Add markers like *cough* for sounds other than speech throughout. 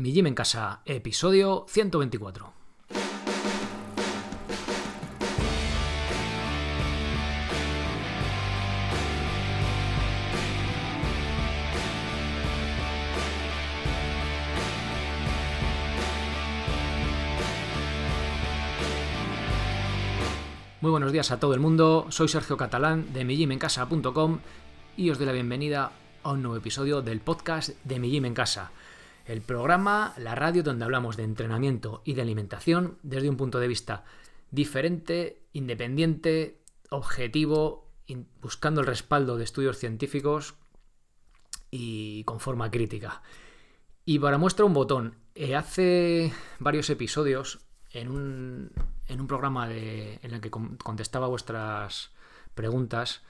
Mi Gym en Casa, episodio 124. Muy buenos días a todo el mundo, soy Sergio Catalán de mijimencasa.com y os doy la bienvenida a un nuevo episodio del podcast de Mi Gym en Casa, el programa, la radio donde hablamos de entrenamiento y de alimentación desde un punto de vista diferente, independiente, objetivo, buscando el respaldo de estudios científicos y con forma crítica. Y para muestra un botón, eh, hace varios episodios en un, en un programa de, en el que contestaba vuestras preguntas,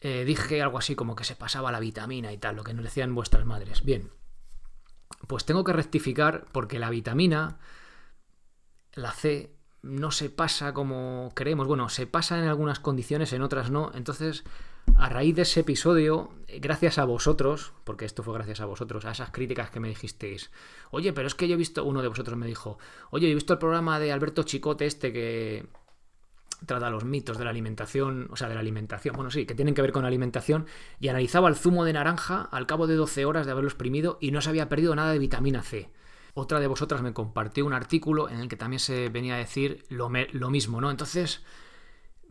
eh, dije algo así como que se pasaba la vitamina y tal, lo que nos decían vuestras madres. Bien, pues tengo que rectificar porque la vitamina, la C, no se pasa como creemos. Bueno, se pasa en algunas condiciones, en otras no. Entonces, a raíz de ese episodio, gracias a vosotros, porque esto fue gracias a vosotros, a esas críticas que me dijisteis, oye, pero es que yo he visto, uno de vosotros me dijo, oye, he visto el programa de Alberto Chicote este que trata los mitos de la alimentación, o sea, de la alimentación, bueno, sí, que tienen que ver con la alimentación, y analizaba el zumo de naranja al cabo de 12 horas de haberlo exprimido y no se había perdido nada de vitamina C. Otra de vosotras me compartió un artículo en el que también se venía a decir lo, lo mismo, ¿no? Entonces,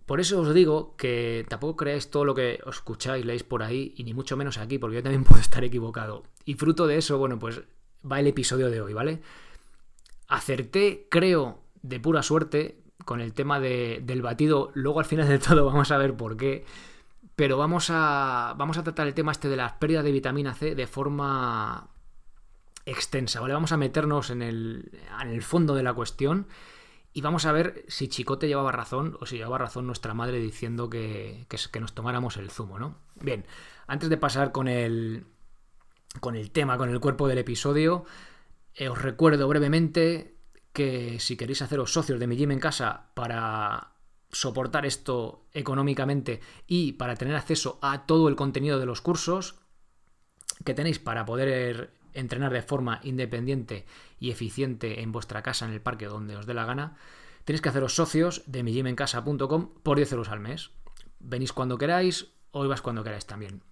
por eso os digo que tampoco creáis todo lo que os escucháis, leéis por ahí, y ni mucho menos aquí, porque yo también *laughs* puedo estar equivocado. Y fruto de eso, bueno, pues va el episodio de hoy, ¿vale? Acerté, creo, de pura suerte, con el tema del batido. Luego al final de todo *laughs* vamos a ver por qué. Pero vamos a, vamos a tratar el tema este de las pérdidas de vitamina C de forma extensa, ¿vale? Vamos a meternos en el, en el fondo de la cuestión y vamos a ver si Chicote llevaba razón o si llevaba razón nuestra madre diciendo que, que, nos tomáramos el zumo, ¿no? Bien, antes de pasar con el, con el tema, con el cuerpo del episodio, eh, os recuerdo brevemente que si queréis haceros socios de mi gym en casa para soportar esto económicamente y para tener acceso a todo el contenido de los cursos que tenéis para poder entrenar de forma independiente y eficiente en vuestra casa, en el parque donde os dé la gana, tenéis que haceros socios de mijimencasa.com por 10 euros al mes. Venís cuando queráis o ibas cuando queráis también.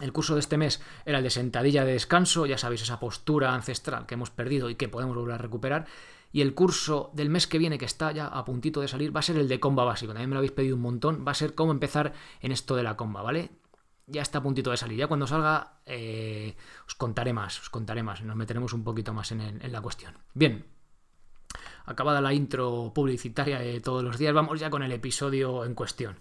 El curso de este mes era el de sentadilla de descanso, ya sabéis, esa postura ancestral que hemos perdido y que podemos volver a recuperar. Y el curso del mes que viene, que está ya a puntito de salir, va a ser el de comba básico. También me lo habéis pedido un montón. Va a ser cómo empezar en esto de la comba, ¿vale? ya está a puntito de salir. Ya cuando salga eh, os contaré más, os contaré más, nos meteremos un poquito más en, la cuestión. Bien, acabada la intro publicitaria de todos los días, vamos ya con el episodio en cuestión.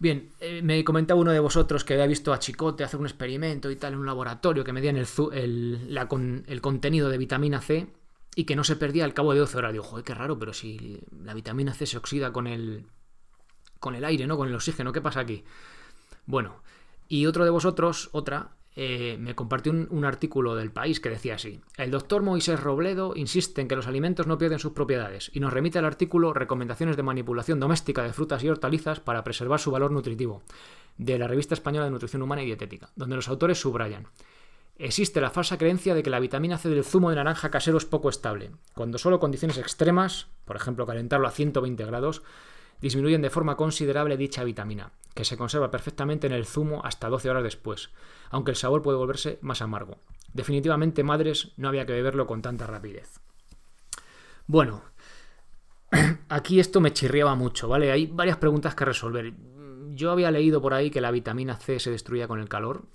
Bien, eh, me comentaba uno de vosotros que había visto a Chicote hacer un experimento y tal en un laboratorio que medían el, el, el contenido de vitamina C y que no se perdía al cabo de 12 horas. Digo, joder, qué raro, pero si la vitamina C se oxida con el, con el aire, ¿no? Con el oxígeno, ¿qué pasa aquí? Bueno, y otro de vosotros, otra, eh, me compartió un, artículo del país que decía así. El doctor Moisés Robledo insiste en que los alimentos no pierden sus propiedades y nos remite al artículo Recomendaciones de manipulación doméstica de frutas y hortalizas para preservar su valor nutritivo, de la revista española de Nutrición Humana y Dietética, donde los autores subrayan. Existe la falsa creencia de que la vitamina C del zumo de naranja casero es poco estable, cuando solo condiciones extremas, por ejemplo calentarlo a 120 grados, disminuyen de forma considerable dicha vitamina, que se conserva perfectamente en el zumo hasta 12 horas después, aunque el sabor puede volverse más amargo. Definitivamente, madres, no había que beberlo con tanta rapidez. Bueno, *clears throat* aquí esto me chirriaba mucho, ¿vale? Hay varias preguntas que resolver. Yo había leído por ahí que la vitamina C se destruía con el calor,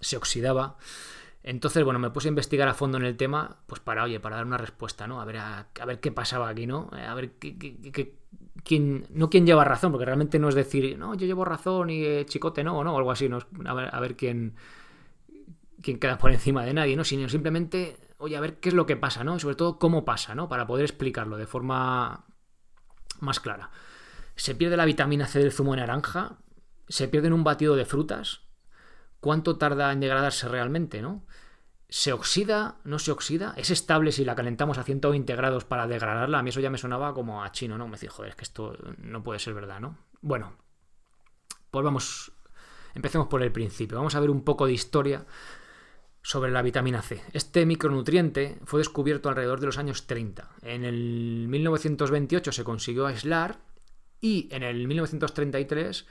se oxidaba. Entonces, bueno, me puse a investigar a fondo en el tema, pues para, oye, para dar una respuesta, ¿no? A ver, a, ver qué pasaba aquí, ¿no? A ver qué, no quién lleva razón, porque realmente no es decir, no, yo llevo razón y eh, chicote no, ¿no? O algo así, ¿no? A ver, a quién, quién queda por encima de nadie, ¿no? Sino simplemente, oye, a ver qué es lo que pasa, ¿no? Y sobre todo cómo pasa, ¿no? Para poder explicarlo de forma más clara. Se pierde la vitamina C del zumo de naranja, se pierde en un batido de frutas, ¿cuánto tarda en degradarse realmente, no? ¿Se oxida? ¿No se oxida? ¿Es estable si la calentamos a 120 grados para degradarla? A mí eso ya me sonaba como a chino, ¿no? Me decía, joder, es que esto no puede ser verdad, ¿no? Bueno, pues vamos, empecemos por el principio. Vamos a ver un poco de historia sobre la vitamina C. Este micronutriente fue descubierto alrededor de los años 30. En el 1928 se consiguió aislar y en el 1933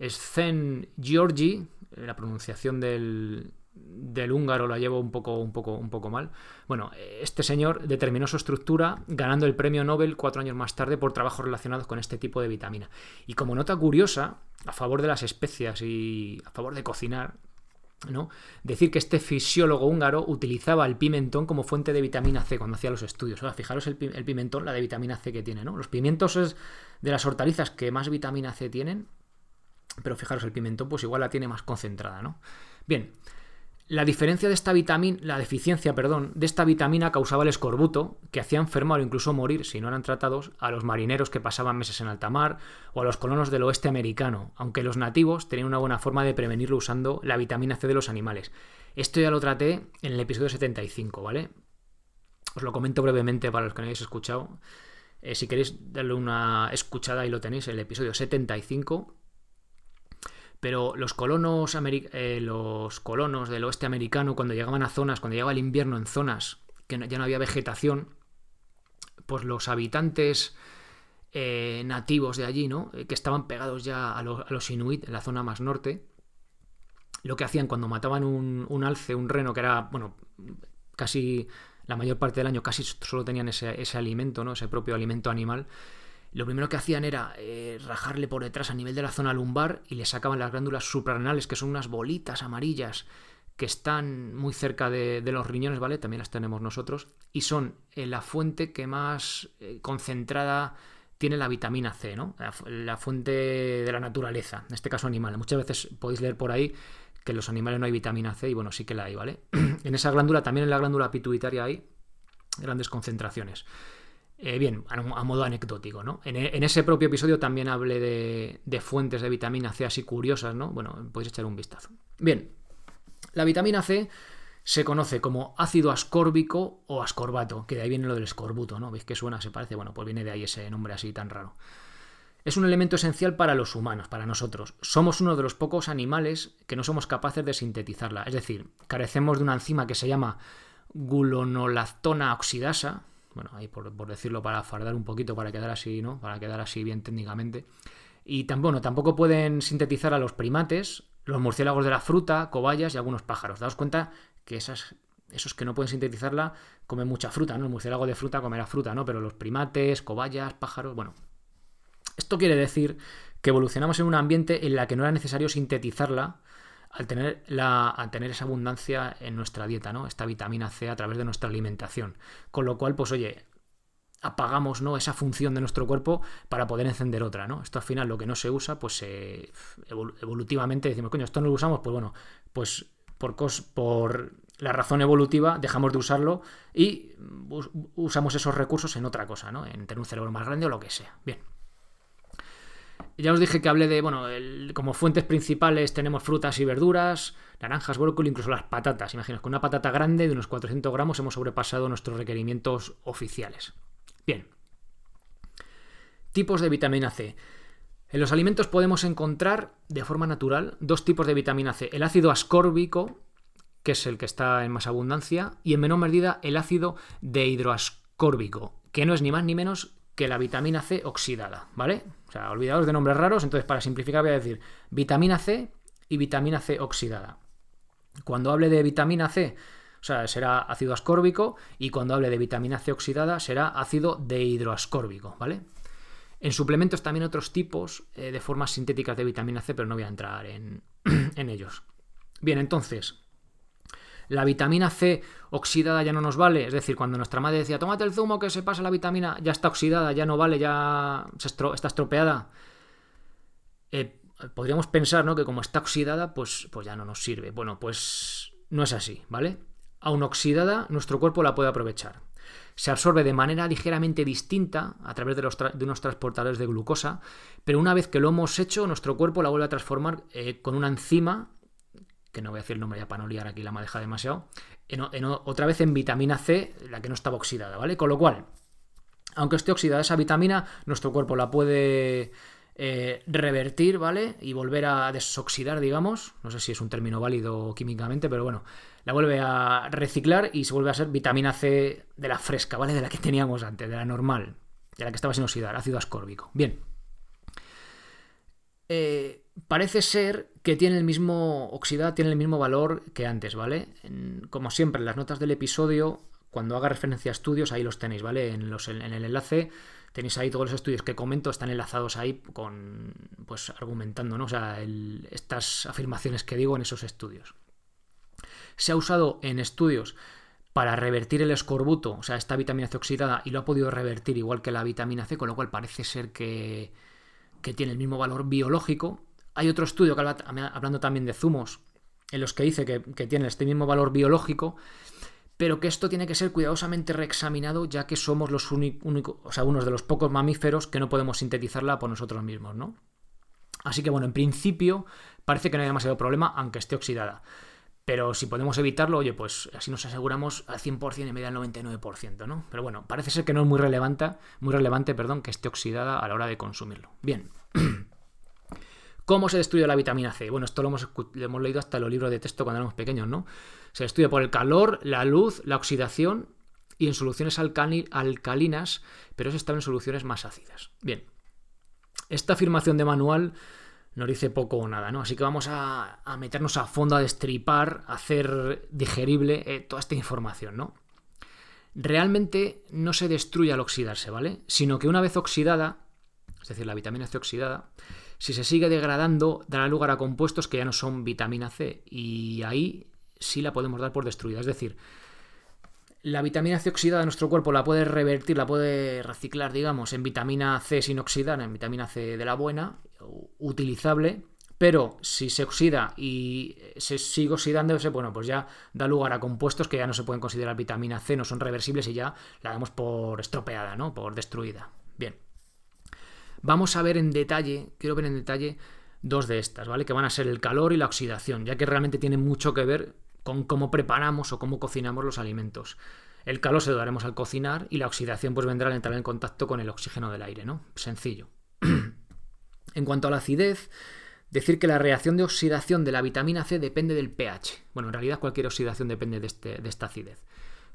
Sven Georgi, la pronunciación del, del húngaro la llevo un poco, un, poco, un poco mal. Bueno, este señor determinó su estructura ganando el premio Nobel cuatro años más tarde por trabajos relacionados con este tipo de vitamina. Y como nota curiosa, a favor de las especias y a favor de cocinar, ¿no? Decir que este fisiólogo húngaro utilizaba el pimentón como fuente de vitamina C cuando hacía los estudios. fijaros el, pimentón, la de vitamina C que tiene, ¿no? Los pimientos es de las hortalizas que más vitamina C tienen, pero fijaros, el pimentón pues igual la tiene más concentrada, ¿no? Bien, la diferencia de esta vitamina, la deficiencia, perdón, de esta vitamina causaba el escorbuto, que hacía enfermar o incluso morir, si no eran tratados, a los marineros que pasaban meses en alta mar o a los colonos del oeste americano, aunque los nativos tenían una buena forma de prevenirlo usando la vitamina C de los animales. Esto ya lo traté en el episodio 75, ¿vale? Os lo comento brevemente para los que no hayáis escuchado. Eh, si queréis darle una escuchada, y lo tenéis, el episodio 75 pero los colonos, eh, los colonos del oeste americano, cuando llegaban a zonas, cuando llegaba el invierno en zonas que ya no había vegetación, pues los habitantes eh, nativos de allí, ¿no? Eh, que estaban pegados ya a, los inuit en la zona más norte, lo que hacían cuando mataban un, un, alce, un reno, que era, bueno, casi la mayor parte del año casi solo tenían ese, ese alimento, ¿no? Ese propio alimento animal lo primero que hacían era eh, rajarle por detrás a nivel de la zona lumbar y le sacaban las glándulas suprarrenales, que son unas bolitas amarillas que están muy cerca de, los riñones, ¿vale? También las tenemos nosotros, y son eh, la fuente que más eh, concentrada tiene la vitamina C, ¿no? La, fuente de la naturaleza, en este caso animal. Muchas veces podéis leer por ahí que en los animales no hay vitamina C y bueno, sí que la hay, ¿vale? *clears throat* en esa glándula, también en la glándula pituitaria hay grandes concentraciones. Eh, bien, a, modo anecdótico, ¿no? En, ese propio episodio también hablé de, fuentes de vitamina C así curiosas, ¿no? Bueno, podéis echar un vistazo. Bien, la vitamina C se conoce como ácido ascórbico o ascorbato, que de ahí viene lo del escorbuto, ¿no? ¿Veis que suena, se parece? Bueno, pues viene de ahí ese nombre así tan raro. Es un elemento esencial para los humanos, para nosotros. Somos uno de los pocos animales que no somos capaces de sintetizarla. Es decir, carecemos de una enzima que se llama gulonolactona oxidasa, bueno, ahí por, decirlo para fardar un poquito, para quedar así, ¿no? Para quedar así bien técnicamente. Y tampoco, tampoco pueden sintetizar a los primates, los murciélagos de la fruta, cobayas y algunos pájaros. Daos cuenta que esas, esos que no pueden sintetizarla comen mucha fruta, ¿no? El murciélago de fruta comerá fruta, ¿no? Pero los primates, cobayas, pájaros, bueno. Esto quiere decir que evolucionamos en un ambiente en la que no era necesario sintetizarla al tener, la, tener esa abundancia en nuestra dieta, ¿no? Esta vitamina C a través de nuestra alimentación. Con lo cual, pues oye, apagamos ¿no? esa función de nuestro cuerpo para poder encender otra, ¿no? Esto al final lo que no se usa, pues evolutivamente decimos, coño, esto no lo usamos, pues bueno, pues por, por la razón evolutiva dejamos de usarlo y usamos esos recursos en otra cosa, ¿no? En tener un cerebro más grande o lo que sea. Bien. Ya os dije que hablé de, bueno, como fuentes principales tenemos frutas y verduras, naranjas, brócoli, incluso las patatas. Imaginaos, con una patata grande de unos 400 gramos hemos sobrepasado nuestros requerimientos oficiales. Bien. Tipos de vitamina C. En los alimentos podemos encontrar de forma natural dos tipos de vitamina C. El ácido ascórbico, que es el que está en más abundancia, y en menor medida el ácido dehidroascórbico, que no es ni más ni menos que la vitamina C oxidada, ¿vale? O sea, olvidaos de nombres raros, entonces para simplificar voy a decir vitamina C y vitamina C oxidada. Cuando hable de vitamina C, será ácido ascórbico y cuando hable de vitamina C oxidada será ácido dehidroascórbico, ¿vale? En suplementos también otros tipos eh, de formas sintéticas de vitamina C, pero no voy a entrar en, *clears throat* en ellos. Bien, entonces, la vitamina C oxidada ya no nos vale. Es decir, cuando nuestra madre decía, tómate el zumo que se pasa la vitamina, ya está oxidada, ya no vale, ya está estropeada. Eh, podríamos pensar ¿no? que como está oxidada, pues, pues ya no nos sirve. Bueno, pues no es así, ¿vale? Aún oxidada, nuestro cuerpo la puede aprovechar. Se absorbe de manera ligeramente distinta a través de, unos transportadores de glucosa, pero una vez que lo hemos hecho, nuestro cuerpo la vuelve a transformar eh, con una enzima que no voy a decir el nombre ya para no liar aquí la madeja demasiado, otra vez en vitamina C, la que no estaba oxidada, ¿vale? Con lo cual, aunque esté oxidada esa vitamina, nuestro cuerpo la puede eh, revertir, ¿vale? Y volver a desoxidar, digamos. No sé si es un término válido químicamente, pero bueno, la vuelve a reciclar y se vuelve a ser vitamina C de la fresca, ¿vale? De la que teníamos antes, de la normal, de la que estaba sin oxidar, ácido ascórbico. Bien. Eh, parece ser que tiene el mismo oxidad, tiene el mismo valor que antes, ¿vale? como siempre, en las notas del episodio, cuando haga referencia a estudios, ahí los tenéis, ¿vale? En, los, en el enlace tenéis ahí todos los estudios que comento, están enlazados ahí con, pues, argumentando, ¿no? O sea, estas afirmaciones que digo en esos estudios. Se ha usado en estudios para revertir el escorbuto, o sea, esta vitamina C oxidada, y lo ha podido revertir igual que la vitamina C, con lo cual parece ser que, que tiene el mismo valor biológico. Hay otro estudio que habla, hablando también de zumos, en los que dice que, tiene este mismo valor biológico, pero que esto tiene que ser cuidadosamente reexaminado, ya que somos los únicos, o sea, unos de los pocos mamíferos que no podemos sintetizarla por nosotros mismos, ¿no? Así que bueno, en principio parece que no hay demasiado problema, aunque esté oxidada. Pero si podemos evitarlo, oye, pues así nos aseguramos al 100% en vez del 99%, ¿no? Pero bueno, parece ser que no es muy relevante, muy relevante, perdón, que esté oxidada a la hora de consumirlo. Bien. *clears throat* ¿Cómo se destruye la vitamina C? Bueno, esto lo hemos, leído hasta los libros de texto cuando éramos pequeños, ¿no? Se destruye por el calor, la luz, la oxidación y en soluciones alcalinas, pero eso está en soluciones más ácidas. Bien. Esta afirmación de manual nos dice poco o nada, ¿no? Así que vamos a, meternos a fondo a destripar, a hacer digerible eh, toda esta información, ¿no? Realmente no se destruye al oxidarse, ¿vale? Sino que una vez oxidada, es decir, la vitamina C oxidada, si se sigue degradando, dará lugar a compuestos que ya no son vitamina C y ahí sí la podemos dar por destruida. Es decir, la vitamina C oxidada de nuestro cuerpo la puede revertir, la puede reciclar, digamos, en vitamina C sin oxidar, en vitamina C de la buena, utilizable, pero si se oxida y se sigue oxidándose, bueno, pues ya da lugar a compuestos que ya no se pueden considerar vitamina C, no son reversibles y ya la damos por estropeada, ¿no? Por destruida. Bien. Vamos a ver en detalle, quiero ver en detalle dos de estas, ¿vale? Que van a ser el calor y la oxidación, ya que realmente tienen mucho que ver con cómo preparamos o cómo cocinamos los alimentos. El calor se lo daremos al cocinar y la oxidación pues vendrá al entrar en contacto con el oxígeno del aire, ¿no? Sencillo. *clears throat* en cuanto a la acidez, decir que la reacción de oxidación de la vitamina C depende del pH. Bueno, en realidad cualquier oxidación depende de, este, de esta acidez.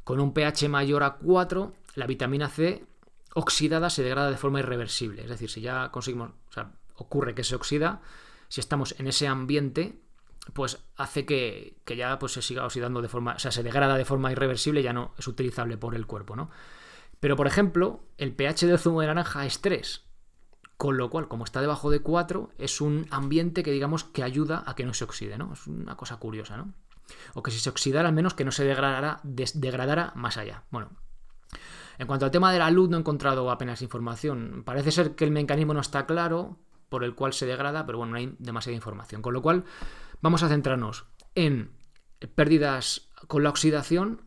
Con un pH mayor a 4, la vitamina C oxidada se degrada de forma irreversible. Es decir, si ya conseguimos, o sea, ocurre que se oxida, si estamos en ese ambiente, pues hace que, ya pues, se siga oxidando de forma, o sea, se degrada de forma irreversible, ya no es utilizable por el cuerpo, ¿no? Pero, por ejemplo, el pH del zumo de naranja es 3, con lo cual, como está debajo de 4, es un ambiente que digamos que ayuda a que no se oxide, ¿no? Es una cosa curiosa, ¿no? O que si se oxidara, al menos que no se degradara, degradara más allá. Bueno, en cuanto al tema de la luz, no he encontrado apenas información. Parece ser que el mecanismo no está claro por el cual se degrada, pero bueno, no hay demasiada información. Con lo cual, vamos a centrarnos en pérdidas con la oxidación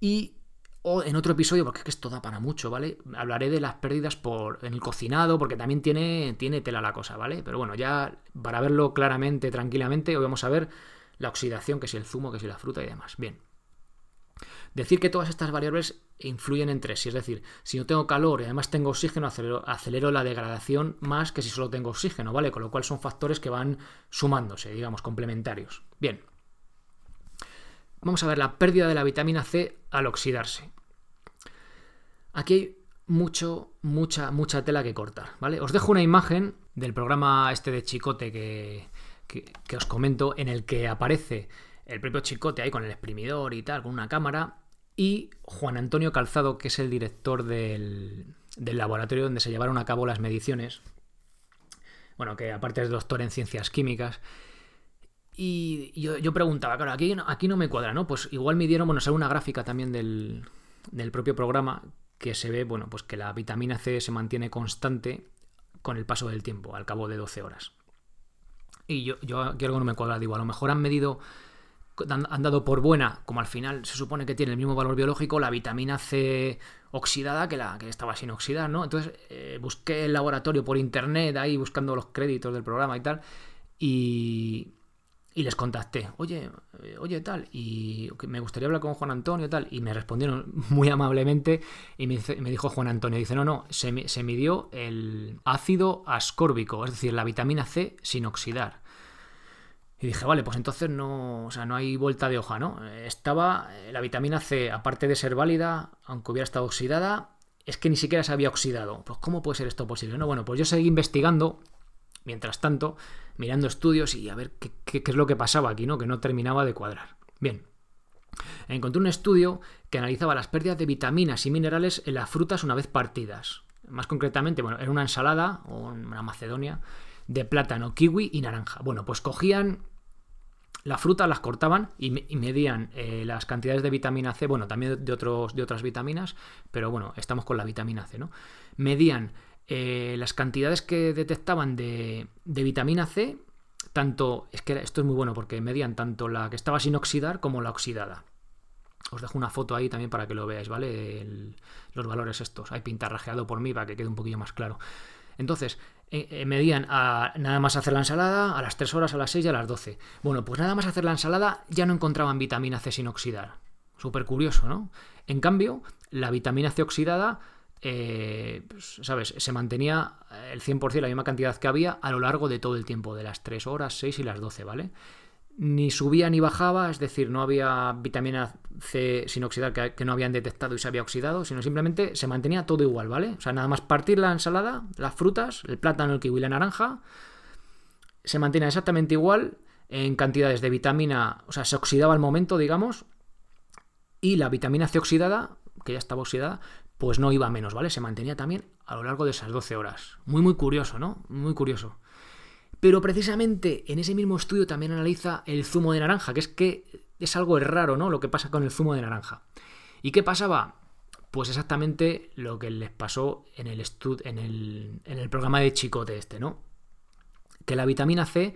y o en otro episodio, porque es que esto da para mucho, ¿vale? Hablaré de las pérdidas por, en el cocinado, porque también tiene, tiene tela la cosa, ¿vale? Pero bueno, ya para verlo claramente, tranquilamente, hoy vamos a ver la oxidación, que si el zumo, que si la fruta y demás. Bien. Decir que todas estas variables influyen entre sí, es decir, si no tengo calor y además tengo oxígeno, acelero, la degradación más que si solo tengo oxígeno, ¿vale? Con lo cual son factores que van sumándose, digamos, complementarios. Bien. Vamos a ver la pérdida de la vitamina C al oxidarse. Aquí hay mucho, mucha, mucha tela que cortar, ¿vale? Os dejo una imagen del programa este de Chicote que, que os comento, en el que aparece el propio Chicote ahí con el exprimidor y tal, con una cámara, y Juan Antonio Calzado, que es el director del, laboratorio donde se llevaron a cabo las mediciones, bueno, que aparte es doctor en ciencias químicas, y yo, preguntaba, claro, aquí, aquí no me cuadra, ¿no? Pues igual me dieron, bueno, sale una gráfica también del, del propio programa que se ve, bueno, pues que la vitamina C se mantiene constante con el paso del tiempo, al cabo de 12 horas. Y yo, yo aquí algo no me cuadra, digo, a lo mejor han medido han dado por buena, como al final se supone que tiene el mismo valor biológico, la vitamina C oxidada que la que estaba sin oxidar, ¿no? Entonces eh, busqué el laboratorio por internet, ahí buscando los créditos del programa y tal, y, y les contacté, oye, eh, oye, tal, y me gustaría hablar con Juan Antonio, tal, y me respondieron *laughs* muy amablemente, y me, me dijo Juan Antonio, dice, no, no, se, se midió el ácido ascórbico, es decir, la vitamina C sin oxidar. Y dije, vale, pues entonces no, o sea, no hay vuelta de hoja, ¿no? Estaba eh, la vitamina C, aparte de ser válida, aunque hubiera estado oxidada, es que ni siquiera se había oxidado. Pues ¿cómo puede ser esto posible? No, bueno, pues yo seguí investigando, mientras tanto, mirando estudios y a ver qué, qué es lo que pasaba aquí, ¿no? Que no terminaba de cuadrar. Bien, encontré un estudio que analizaba las pérdidas de vitaminas y minerales en las frutas una vez partidas. Más concretamente, bueno, era una ensalada o una macedonia de plátano, kiwi y naranja. Bueno, pues cogían la fruta, las cortaban y, medían eh, las cantidades de vitamina C, bueno, también de, otros, de otras vitaminas, pero bueno, estamos con la vitamina C, ¿no? Medían eh, las cantidades que detectaban de, de vitamina C, tanto, es que esto es muy bueno porque medían tanto la que estaba sin oxidar como la oxidada. Os dejo una foto ahí también para que lo veáis, ¿vale? los valores estos. Hay pintarrajeado por mí para que quede un poquillo más claro. Entonces, eh, eh, medían a nada más hacer la ensalada, a las 3 horas, a las 6 y a las 12. Bueno, pues nada más hacer la ensalada ya no encontraban vitamina C sin oxidar. Súper curioso, ¿no? En cambio, la vitamina C oxidada, eh, pues, ¿sabes? Se mantenía el 100%, la misma cantidad que había a lo largo de todo el tiempo, de las 3 horas, 6 y las 12, ¿vale? Ni subía ni bajaba, es decir, no había vitamina C sin oxidar que, no habían detectado y se había oxidado, sino simplemente se mantenía todo igual, ¿vale? O sea, nada más partir la ensalada, las frutas, el plátano, el kiwi la naranja, se mantenía exactamente igual en cantidades de vitamina, o sea, se oxidaba al momento, digamos, y la vitamina C oxidada, que ya estaba oxidada, pues no iba menos, ¿vale? Se mantenía también a lo largo de esas 12 horas. Muy, muy curioso, ¿no? Muy curioso. Pero precisamente en ese mismo estudio también analiza el zumo de naranja, que es que es algo raro, ¿no? Lo que pasa con el zumo de naranja. ¿Y qué pasaba? Pues exactamente lo que les pasó en el, en el, en el programa de Chicote este, ¿no? Que la vitamina C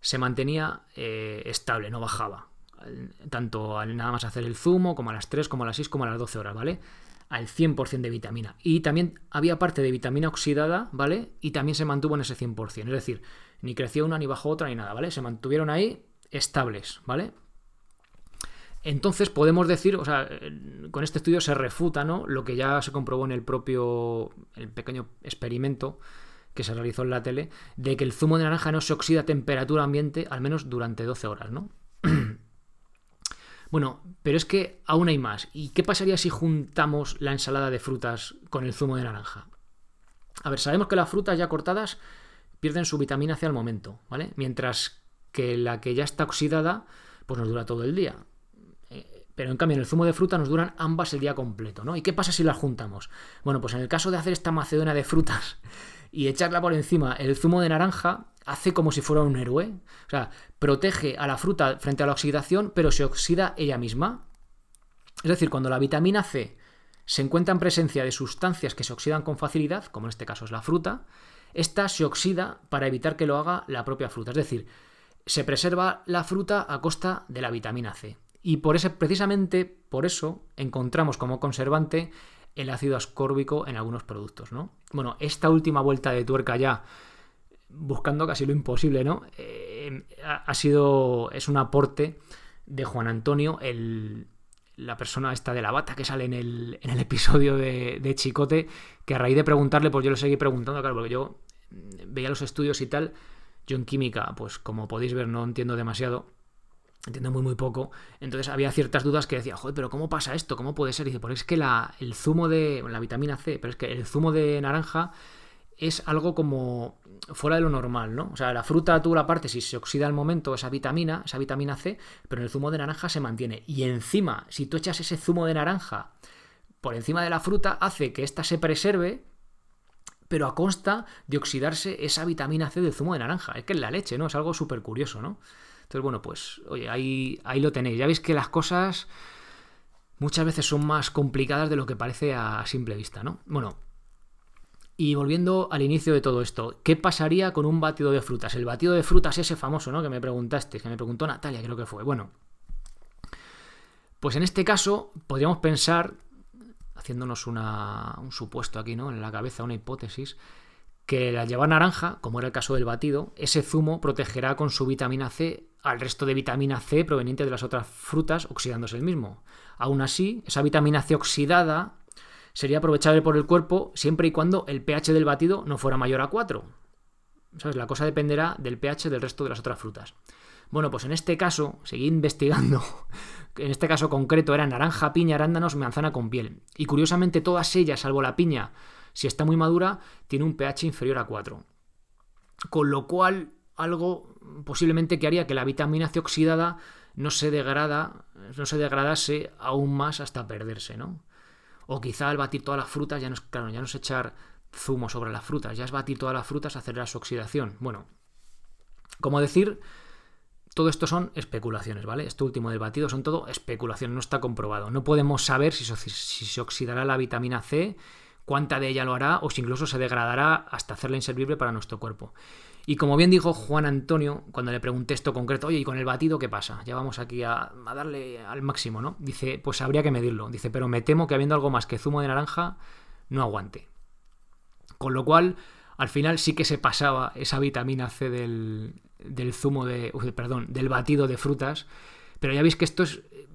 se mantenía eh, estable, no bajaba. Tanto al nada más hacer el zumo, como a las 3, como a las 6, como a las 12 horas, ¿vale? al 100% de vitamina. Y también había parte de vitamina oxidada, ¿vale? Y también se mantuvo en ese 100%. Es decir, ni creció una, ni bajó otra, ni nada, ¿vale? Se mantuvieron ahí estables, ¿vale? Entonces podemos decir, o sea, con este estudio se refuta, ¿no? Lo que ya se comprobó en el propio, el pequeño experimento que se realizó en la tele, de que el zumo de naranja no se oxida a temperatura ambiente al menos durante 12 horas, ¿no? Bueno, pero es que aún hay más. ¿Y qué pasaría si juntamos la ensalada de frutas con el zumo de naranja? A ver, sabemos que las frutas ya cortadas pierden su vitamina C al momento, ¿vale? Mientras que la que ya está oxidada, pues nos dura todo el día. Eh, pero en cambio, en el zumo de fruta nos duran ambas el día completo, ¿no? ¿Y qué pasa si las juntamos? Bueno, pues en el caso de hacer esta macedonia de frutas y echarla por encima el zumo de naranja, hace como si fuera un héroe. O sea, protege a la fruta frente a la oxidación, pero se oxida ella misma. Es decir, cuando la vitamina C se encuentra en presencia de sustancias que se oxidan con facilidad, como en este caso es la fruta, esta se oxida para evitar que lo haga la propia fruta. Es decir, se preserva la fruta a costa de la vitamina C. Y por ese, precisamente por eso encontramos como conservante el ácido ascórbico en algunos productos, ¿no? Bueno, esta última vuelta de tuerca ya buscando casi lo imposible, ¿no? Eh, ha sido, es un aporte de Juan Antonio, el, la persona esta de la bata que sale en el, en el episodio de, de, Chicote, que a raíz de preguntarle, pues yo lo seguí preguntando, claro, porque yo veía los estudios y tal, yo en química, pues como podéis ver, no entiendo demasiado, entiendo muy muy poco, entonces había ciertas dudas que decía, joder, pero ¿cómo pasa esto? ¿Cómo puede ser? Y dice, porque es que la, el zumo de, la vitamina C, pero es que el zumo de naranja es algo como fuera de lo normal, ¿no? O sea, la fruta tú la parte si se oxida al momento esa vitamina, esa vitamina C, pero en el zumo de naranja se mantiene. Y encima, si tú echas ese zumo de naranja por encima de la fruta, hace que ésta se preserve, pero a costa de oxidarse esa vitamina C del zumo de naranja. Es que es la leche, ¿no? Es algo súper curioso, ¿no? Entonces, bueno, pues, oye, ahí, ahí lo tenéis. Ya veis que las cosas muchas veces son más complicadas de lo que parece a simple vista, ¿no? Bueno, y volviendo al inicio de todo esto, ¿qué pasaría con un batido de frutas? El batido de frutas ese famoso, ¿no? Que me preguntaste, que me preguntó Natalia, creo que fue. Bueno, pues en este caso podríamos pensar, haciéndonos una, un supuesto aquí, ¿no? En la cabeza, una hipótesis, que al llevar naranja, como era el caso del batido, ese zumo protegerá con su vitamina C al resto de vitamina C proveniente de las otras frutas, oxidándose el mismo. Aún así, esa vitamina C oxidada sería aprovechable por el cuerpo siempre y cuando el pH del batido no fuera mayor a 4. ¿Sabes? La cosa dependerá del pH del resto de las otras frutas. Bueno, pues en este caso, seguí investigando. *laughs* En este caso concreto era naranja, piña, arándanos, manzana con piel. Y curiosamente todas ellas, salvo la piña, si está muy madura, tiene un pH inferior a 4. Con lo cual, algo posiblemente que haría que la vitamina C oxidada no se degrada, no se degradase aún más hasta perderse, ¿no? O quizá al batir todas las frutas ya no es, claro, ya no es echar zumo sobre las frutas, ya es batir todas las frutas, acelerar su oxidación. Bueno, como decir, todo esto son especulaciones, ¿vale? Este último del batido son todo especulaciones, no está comprobado. No podemos saber si se oxidará la vitamina C, cuánta de ella lo hará o si incluso se degradará hasta hacerla inservible para nuestro cuerpo. Y como bien dijo Juan Antonio, cuando le pregunté esto concreto, oye, ¿y con el batido qué pasa? Ya vamos aquí a, darle al máximo, ¿no? Dice, pues habría que medirlo. Dice, pero me temo que habiendo algo más que zumo de naranja, no aguante. Con lo cual, al final sí que se pasaba esa vitamina C del, del zumo de. perdón, del batido de frutas. Pero ya veis que esto es eh,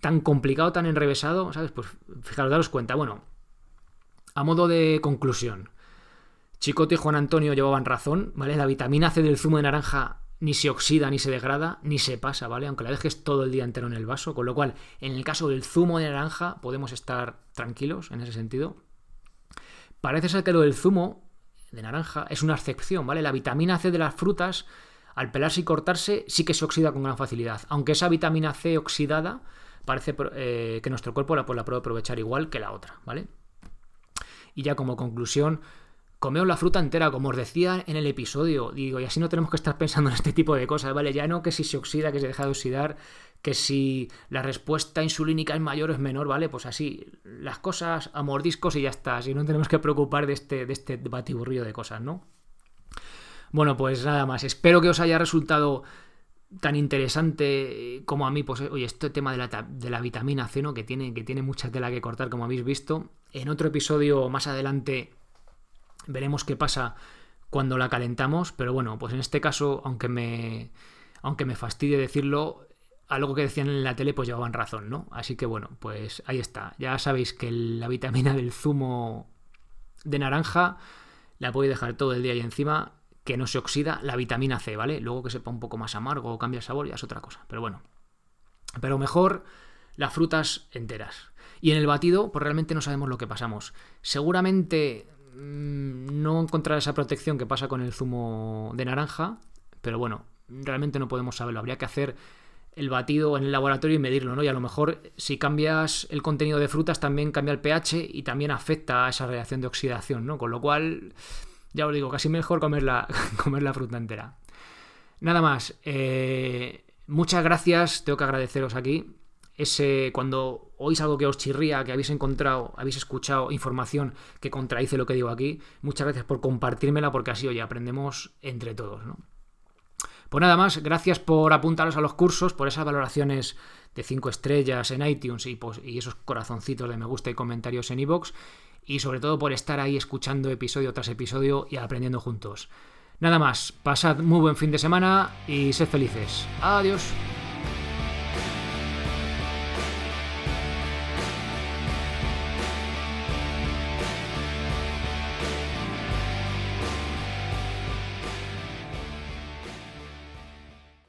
tan complicado, tan enrevesado, ¿sabes? Pues fijaros, daros cuenta. Bueno, a modo de conclusión. Chicote y Juan Antonio llevaban razón, ¿vale? La vitamina C del zumo de naranja ni se oxida, ni se degrada, ni se pasa, ¿vale? Aunque la dejes todo el día entero en el vaso, con lo cual, en el caso del zumo de naranja, podemos estar tranquilos en ese sentido. Parece ser que lo del zumo de naranja es una excepción, ¿vale? La vitamina C de las frutas, al pelarse y cortarse, sí que se oxida con gran facilidad, aunque esa vitamina C oxidada parece eh, que nuestro cuerpo la, pues, la puede aprovechar igual que la otra, ¿vale? Y ya como conclusión, comeos la fruta entera, como os decía en el episodio. Digo, y así no tenemos que estar pensando en este tipo de cosas, ¿vale? Ya no que si se oxida, que se deja de oxidar, que si la respuesta insulínica es mayor o es menor, ¿vale? Pues así, las cosas a mordiscos y ya está. Así no tenemos que preocupar de este, de este batiburrillo de cosas, ¿no? Bueno, pues nada más. Espero que os haya resultado tan interesante como a mí, pues oye, este tema de la, de la vitamina C, ¿no? Que tiene, que tiene mucha tela que cortar, como habéis visto. En otro episodio más adelante Veremos qué pasa cuando la calentamos, pero bueno, pues en este caso, aunque me, aunque me fastidie decirlo, algo que decían en la tele pues llevaban razón, ¿no? Así que bueno, pues ahí está. Ya sabéis que la vitamina del zumo de naranja la podéis dejar todo el día ahí encima, que no se oxida, la vitamina C, ¿vale? Luego que sepa un poco más amargo o cambia el sabor ya es otra cosa, pero bueno. Pero mejor las frutas enteras. Y en el batido, pues realmente no sabemos lo que pasamos. Seguramente no encontrar esa protección que pasa con el zumo de naranja, pero bueno, realmente no podemos saberlo. Habría que hacer el batido en el laboratorio y medirlo, ¿no? Y a lo mejor si cambias el contenido de frutas también cambia el pH y también afecta a esa reacción de oxidación, ¿no? Con lo cual, ya os digo, casi mejor comer la, *laughs* comer la fruta entera. Nada más. Eh, muchas gracias, tengo que agradeceros aquí ese cuando oís algo que os chirría, que habéis encontrado, habéis escuchado información que contradice lo que digo aquí, muchas gracias por compartírmela porque así, oye, aprendemos entre todos, ¿no? Pues nada más, gracias por apuntaros a los cursos, por esas valoraciones de 5 estrellas en iTunes y, pues, y, esos corazoncitos de me gusta y comentarios en iVoox y sobre todo por estar ahí escuchando episodio tras episodio y aprendiendo juntos. Nada más, pasad muy buen fin de semana y sed felices. Adiós.